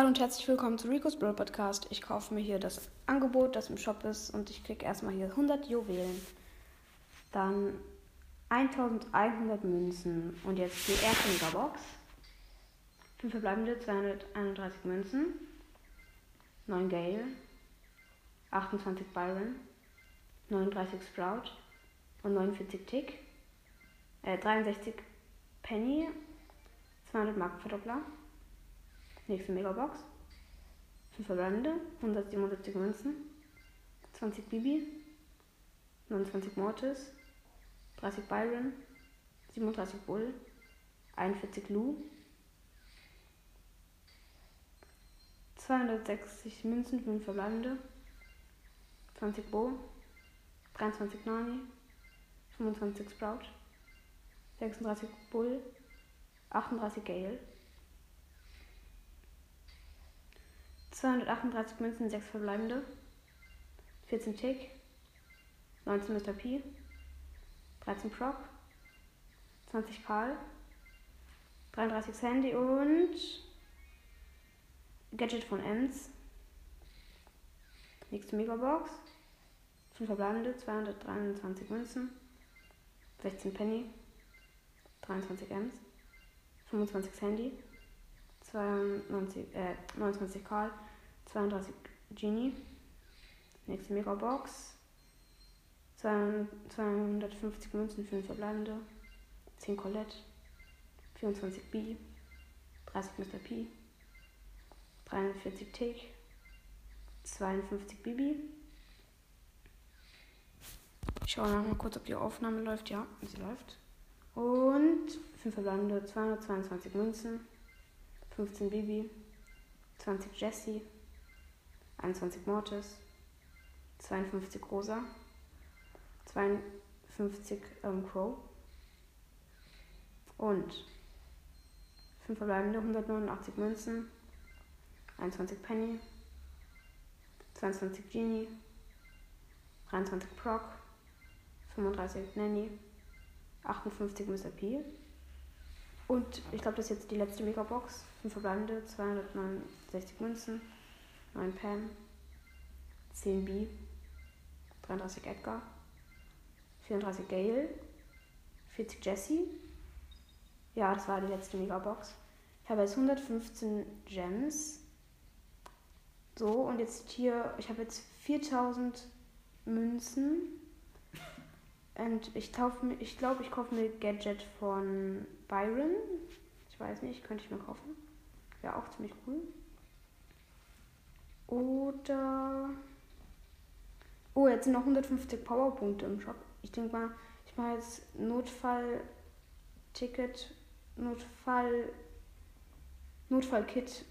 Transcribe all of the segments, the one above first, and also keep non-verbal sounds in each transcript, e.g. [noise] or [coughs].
Hallo und herzlich willkommen zu Rico's Brawl Podcast. Ich kaufe mir hier das Angebot, das im Shop ist und ich kriege erstmal hier 100 Juwelen. Dann 1100 Münzen und jetzt die erste Megabox. 5 verbleibende 231 Münzen. 9 Gale. 28 Byron. 39 Sprout und 49 Tick. Äh, 63 Penny. 200 Markenverdoppler. Nächste Megabox. 5 verbleibende, 177 Münzen, 20 Bibi, 29 Mortis, 30 Byron, 37 Bull, 41 Lu, 260 Münzen, 5 verbleibende, 20 Bo, 23 Nani, 25 Sprout, 36 Bull, 38 Gale, 238 Münzen, 6 verbleibende. 14 Tick. 19 Mr. P. 13 Proc. 20 Karl. 33 Sandy und Gadget von Ems. Nächste Megabox. 5 verbleibende, 223 Münzen. 16 Penny. 23 Ems. 25 Sandy. 92, äh, 29 Karl. 32 Genie. Nächste Megabox. 250 Münzen, 5 verbleibende. 10 Colette. 24 B. 30 Mr. P. 43 Tick. 52 Bibi. Ich schaue noch mal kurz, ob die Aufnahme läuft. Ja, sie läuft. Und 5 verbleibende, 222 Münzen. 15 Bibi. 20 Jessie. 21 Mortis, 52 Rosa, 52 ähm, Crow und 5 verbleibende 189 Münzen, 21 Penny, 22 Genie, 23 Proc, 35 Nanny, 58 Mr. P. Und ich glaube, das ist jetzt die letzte Megabox. 5 verbleibende, 269 Münzen, 9 Pam, 10 B, 33 Edgar, 34 Gale, 40 Jesse. Ja, das war die letzte Megabox. Ich habe jetzt 115 Gems. So, und jetzt hier, ich habe jetzt 4000 Münzen. Und ich, ich glaube, ich kaufe mir Gadget von Byron. Ich weiß nicht, könnte ich mir kaufen. Wäre auch ziemlich cool. Oder. Oh, jetzt sind noch 150 Powerpunkte im Shop. Ich denke mal, ich mache jetzt Notfall-Ticket, Notfall, Notfall-Kit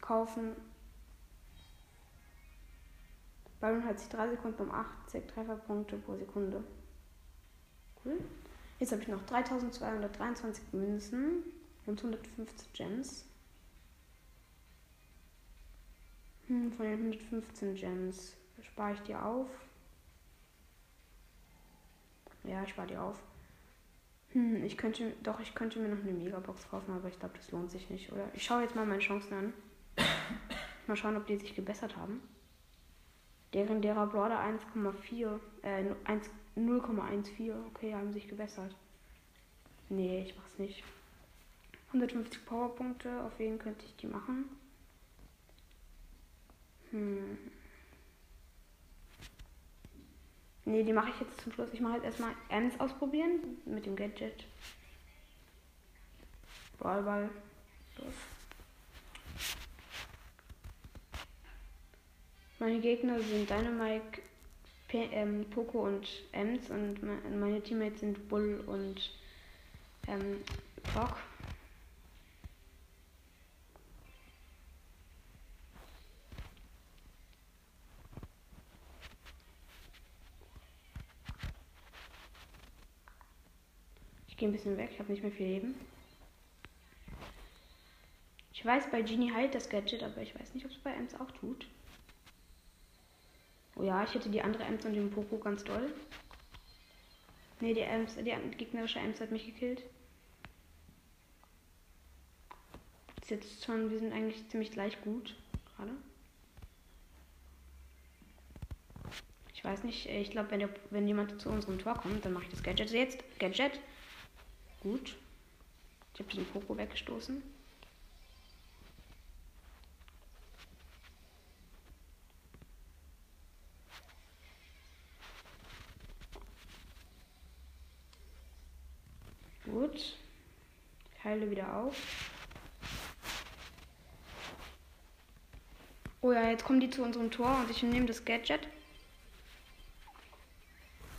kaufen. Byron hat sich 3 Sekunden um 80 Trefferpunkte pro Sekunde. Cool. Jetzt habe ich noch 3223 Münzen und 150 Gems. Hm, von den 115 Gems spare ich die auf. Ja, ich spare die auf. Hm, ich könnte, doch, ich könnte mir noch eine Megabox kaufen, aber ich glaube, das lohnt sich nicht, oder? Ich schaue jetzt mal meine Chancen an. [coughs] mal schauen, ob die sich gebessert haben. Deren derer Brawler 1,4, äh, 0,14. Okay, haben sich gebessert. Nee, ich mach's nicht. 150 Powerpunkte, auf wen könnte ich die machen? Hm. Ne, die mache ich jetzt zum Schluss. Ich mache jetzt erstmal Ems ausprobieren mit dem Gadget. Ballball. Los. Meine Gegner sind Dynamite, P ähm, Poco und Ems und meine Teammates sind Bull und ähm, Brock. Ich gehe ein bisschen weg, ich habe nicht mehr viel Leben. Ich weiß, bei Genie heilt das Gadget, aber ich weiß nicht, ob es bei Ems auch tut. Oh ja, ich hätte die andere Ems und den Poco ganz doll. Ne, die Ems, die gegnerische Ems hat mich gekillt. Ist jetzt schon, wir sind eigentlich ziemlich gleich gut gerade. Ich weiß nicht, ich glaube, wenn, wenn jemand zu unserem Tor kommt, dann mache ich das Gadget jetzt. Gadget. Gut. Ich habe den Poco weggestoßen. Gut. Ich heile wieder auf. Oh ja, jetzt kommen die zu unserem Tor und ich nehme das Gadget.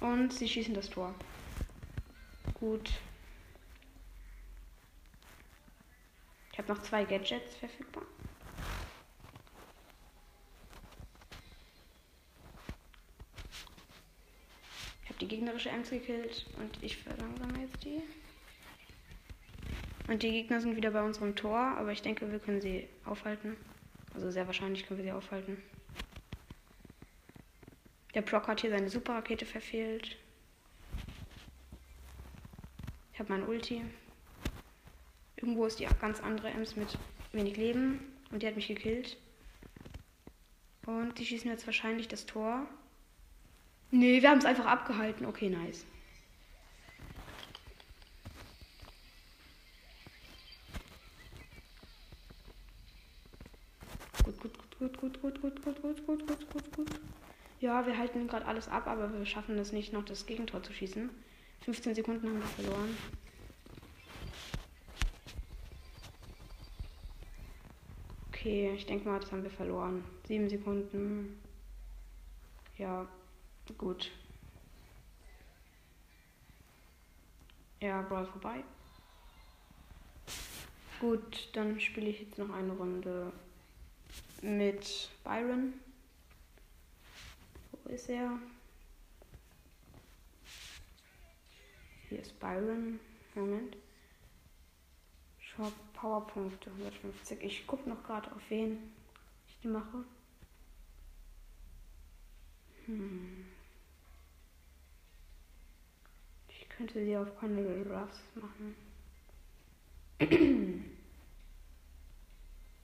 Und sie schießen das Tor. Gut. Ich habe noch zwei Gadgets verfügbar. Ich habe die gegnerische Ems gekillt und ich verlangsame jetzt die. Und die Gegner sind wieder bei unserem Tor, aber ich denke, wir können sie aufhalten. Also sehr wahrscheinlich können wir sie aufhalten. Der Proc hat hier seine Superrakete verfehlt. Ich habe mein Ulti. Irgendwo ist die ganz andere Ems mit wenig Leben und die hat mich gekillt. Und die schießen jetzt wahrscheinlich das Tor. Nee, wir haben es einfach abgehalten. Okay, nice. Gut, gut, gut, gut, gut, gut, gut, gut, gut, gut. Ja, wir halten gerade alles ab, aber wir schaffen es nicht, noch das Gegentor zu schießen. 15 Sekunden haben wir verloren. Okay, ich denke mal, das haben wir verloren. 7 Sekunden. Ja, gut. Ja, Brawl vorbei. Gut, dann spiele ich jetzt noch eine Runde mit Byron. Wo ist er? Hier ist Byron. Moment. Shop Powerpunkte 150. Ich gucke noch gerade auf wen ich die mache. Hm. Ich könnte sie auf Connery Ruffs machen. [clears throat]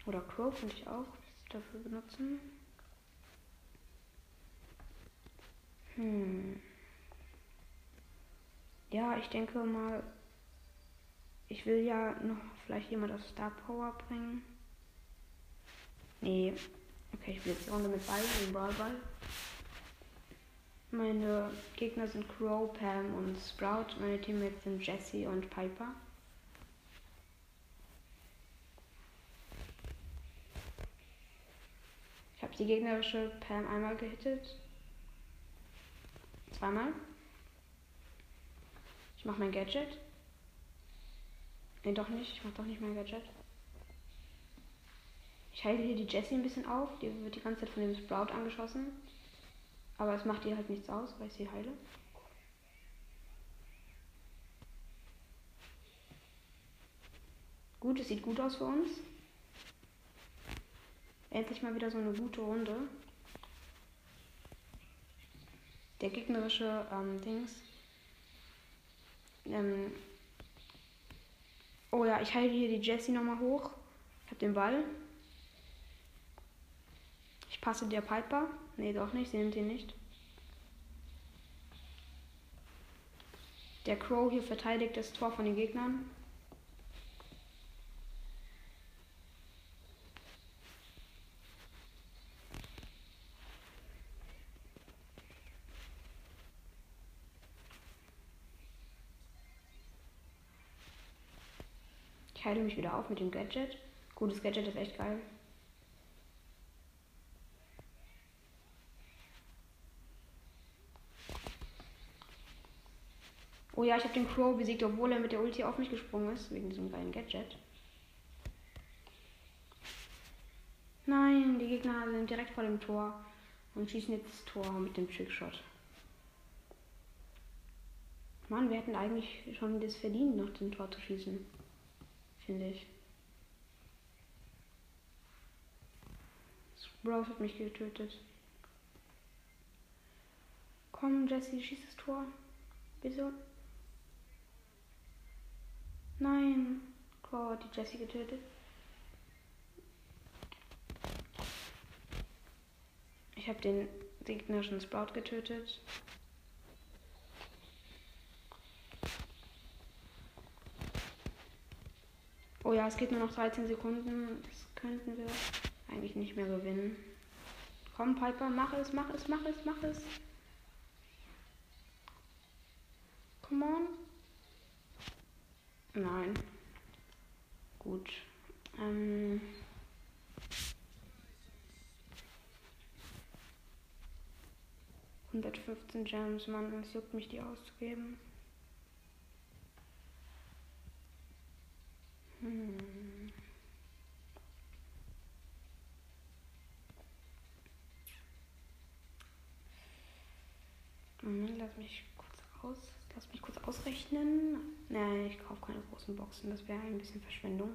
Oder Crow könnte ich auch dafür benutzen. Hm. Ja, ich denke mal, ich will ja noch vielleicht jemand auf Star Power bringen. Nee. Okay, ich will jetzt die Runde mit Ball, den Brawlball. Meine Gegner sind Crow, Pam und Sprout. Meine Teammates sind Jesse und Piper. Habe die gegnerische Pam einmal gehittet. Zweimal. Ich mache mein Gadget. Ne, doch nicht. Ich mache doch nicht mein Gadget. Ich halte hier die Jessie ein bisschen auf. Die wird die ganze Zeit von dem Sprout angeschossen. Aber es macht ihr halt nichts aus, weil ich sie heile. Gut, es sieht gut aus für uns. Endlich mal wieder so eine gute Runde. Der gegnerische ähm, Dings. Ähm oh ja, ich halte hier die Jessie nochmal hoch. Ich hab den Ball. Ich passe der Piper. Nee, doch nicht. Sie nimmt ihn nicht. Der Crow hier verteidigt das Tor von den Gegnern. Ich heile mich wieder auf mit dem Gadget. Gutes Gadget ist echt geil. Oh ja, ich habe den Crow besiegt, obwohl er mit der Ulti auf mich gesprungen ist, wegen diesem geilen Gadget. Nein, die Gegner sind direkt vor dem Tor und schießen jetzt das Tor mit dem Trickshot. Mann, wir hätten eigentlich schon das verdient, nach dem Tor zu schießen Finde ich. Sprout hat mich getötet. Komm, Jesse, schieß das Tor. Wieso? Nein. Crow hat die Jesse getötet. Ich habe den gegnerischen Sprout getötet. Oh ja, es geht nur noch 13 Sekunden. Das könnten wir eigentlich nicht mehr gewinnen. Komm, Piper, mach es, mach es, mach es, mach es. Come on. Nein. Gut. Ähm. Gems, Mann, es juckt mich, die auszugeben. Hm. Moment, lass mich kurz aus. Lass mich kurz ausrechnen. Nein, ich kaufe keine großen Boxen. Das wäre ein bisschen Verschwendung.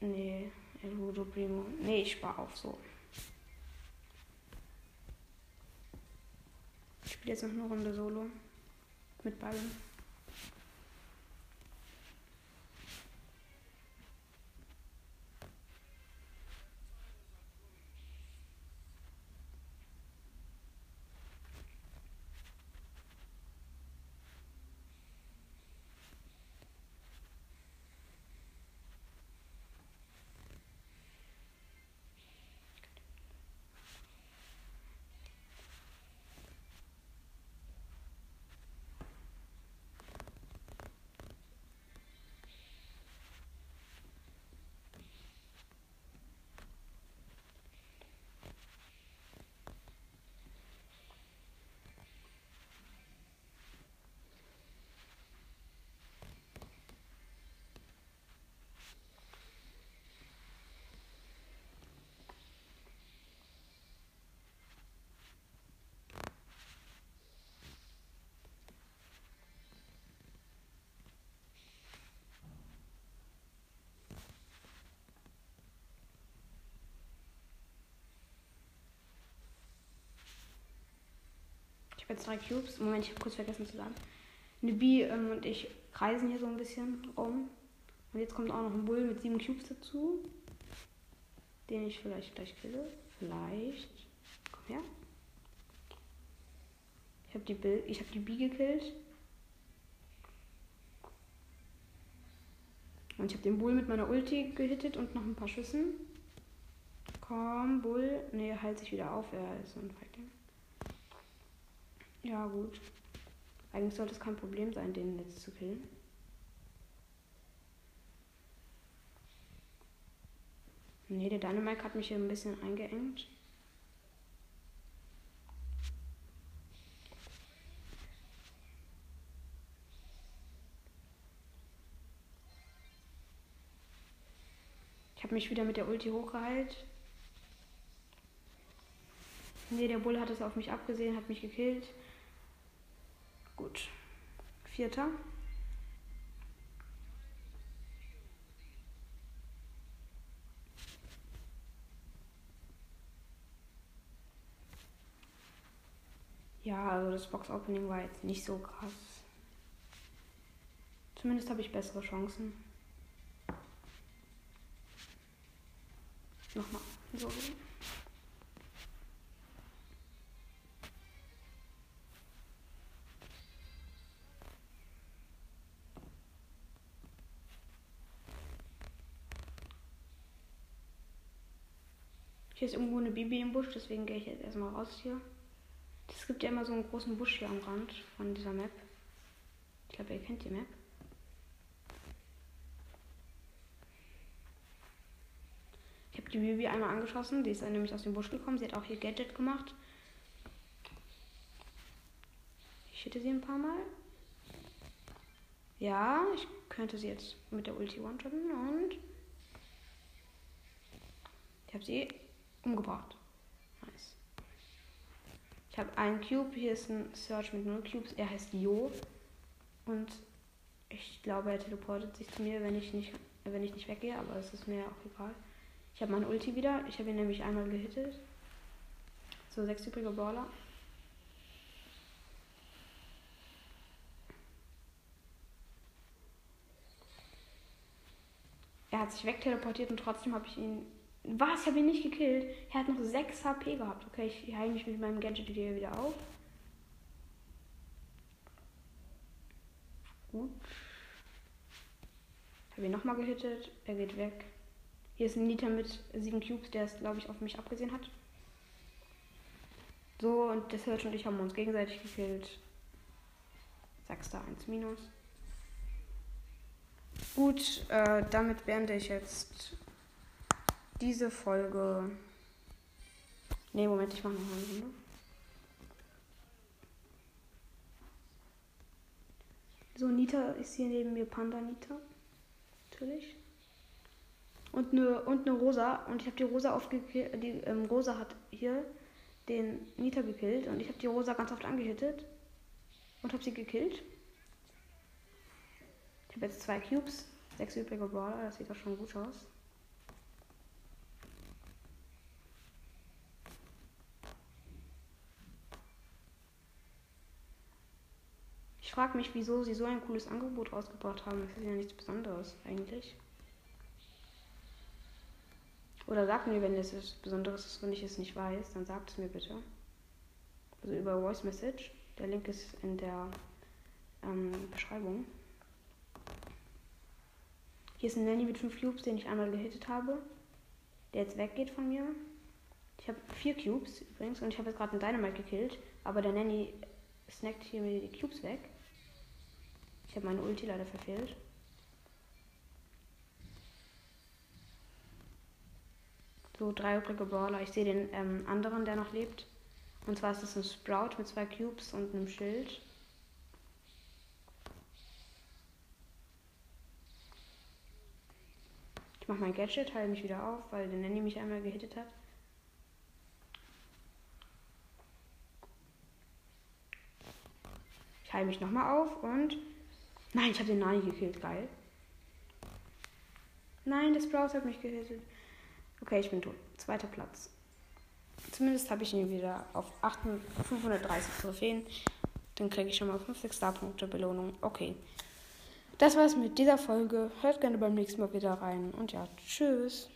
Nee, Eludo Primo. Nee, ich spare auf so. Ich spiele jetzt noch eine Runde Solo. Mit Ballen. Ich habe jetzt drei Cubes. Moment, ich habe kurz vergessen zu sagen. Eine Bee ähm, und ich kreisen hier so ein bisschen rum. Und jetzt kommt auch noch ein Bull mit sieben Cubes dazu. Den ich vielleicht gleich kille. Vielleicht. Komm her. Ich habe die, Bill hab die Bee gekillt. Und ich habe den Bull mit meiner Ulti gehittet und noch ein paar Schüssen. Komm, Bull. Ne, er heilt sich wieder auf. Er ist so ein Feigling. Ja, gut. Eigentlich sollte es kein Problem sein, den jetzt zu killen. Nee, der Dynamite hat mich hier ein bisschen eingeengt. Ich habe mich wieder mit der Ulti hochgeheilt. Nee, der Bull hat es auf mich abgesehen, hat mich gekillt. Gut. Vierter. Ja, also das Box-Opening war jetzt nicht so krass. Zumindest habe ich bessere Chancen. Nochmal. So. Hier ist irgendwo eine Bibi im Busch, deswegen gehe ich jetzt erstmal raus hier. Es gibt ja immer so einen großen Busch hier am Rand von dieser Map. Ich glaube, ihr kennt die Map. Ich habe die Bibi einmal angeschossen, die ist dann nämlich aus dem Busch gekommen. Sie hat auch hier Gadget gemacht. Ich hätte sie ein paar Mal. Ja, ich könnte sie jetzt mit der Ulti one-shotten und ich habe sie umgebracht. Nice. Ich habe einen Cube. Hier ist ein Search mit 0 Cubes. Er heißt Jo. Und ich glaube, er teleportet sich zu mir, wenn ich nicht, wenn ich nicht weggehe. Aber es ist mir auch egal. Ich habe meine Ulti wieder. Ich habe ihn nämlich einmal gehittet. So, sechs übrige Brawler. Er hat sich wegteleportiert und trotzdem habe ich ihn Was? Ich habe ihn nicht gekillt. Er hat noch 6 HP gehabt. Okay, ich heile mich mit meinem Gadget hier wieder auf. Gut. Habe ihn nochmal gehittet. Er geht weg. Hier ist ein Nita mit 7 Cubes, der es, glaube ich, auf mich abgesehen hat. So, und der Search und ich haben uns gegenseitig gekillt. Sechster 1 minus. Gut, äh, damit beende ich jetzt diese Folge. Ne, Moment, ich mache noch eine Runde. So, Nita ist hier neben mir, Panda Nita. Natürlich. Und eine, und eine Rosa. Und ich habe die Rosa aufgekillt. Die ähm, Rosa hat hier den Nita gekillt. Und ich habe die Rosa ganz oft angehittet. Und habe sie gekillt. Ich habe jetzt zwei Cubes. Sechs übrige Brawler. Das sieht doch schon gut aus. Frage mich, wieso sie so ein cooles Angebot rausgebracht haben. Das ist ja nichts Besonderes eigentlich. Oder sagt mir, wenn es etwas Besonderes ist und ich es nicht weiß, dann sagt es mir bitte. Also über Voice Message. Der Link ist in der ähm, Beschreibung. Hier ist ein Nanny mit 5 Cubes, den ich einmal gehittet habe. Der jetzt weggeht von mir. Ich habe 4 Cubes übrigens und ich habe jetzt gerade einen Dynamite gekillt. Aber der Nanny snackt hier mir die Cubes weg. Ich habe meine Ulti leider verfehlt. So, drei übrige Brawler. Ich sehe den ähm, anderen, der noch lebt. Und zwar ist das ein Sprout mit zwei Cubes und einem Schild. Ich mache mein Gadget, heile mich wieder auf, weil der Nanny mich einmal gehittet hat. Ich heile mich nochmal auf und. Nein, ich habe den Nani gekillt, geil. Nein, der Sprout hat mich gehittet. Okay, ich bin tot. Zweiter Platz. Zumindest habe ich ihn wieder auf 530 Trophäen. Dann kriege ich schon mal 50 Star-Punkte Belohnung. Okay. Das war's mit dieser Folge. Hört gerne beim nächsten Mal wieder rein. Und ja, tschüss.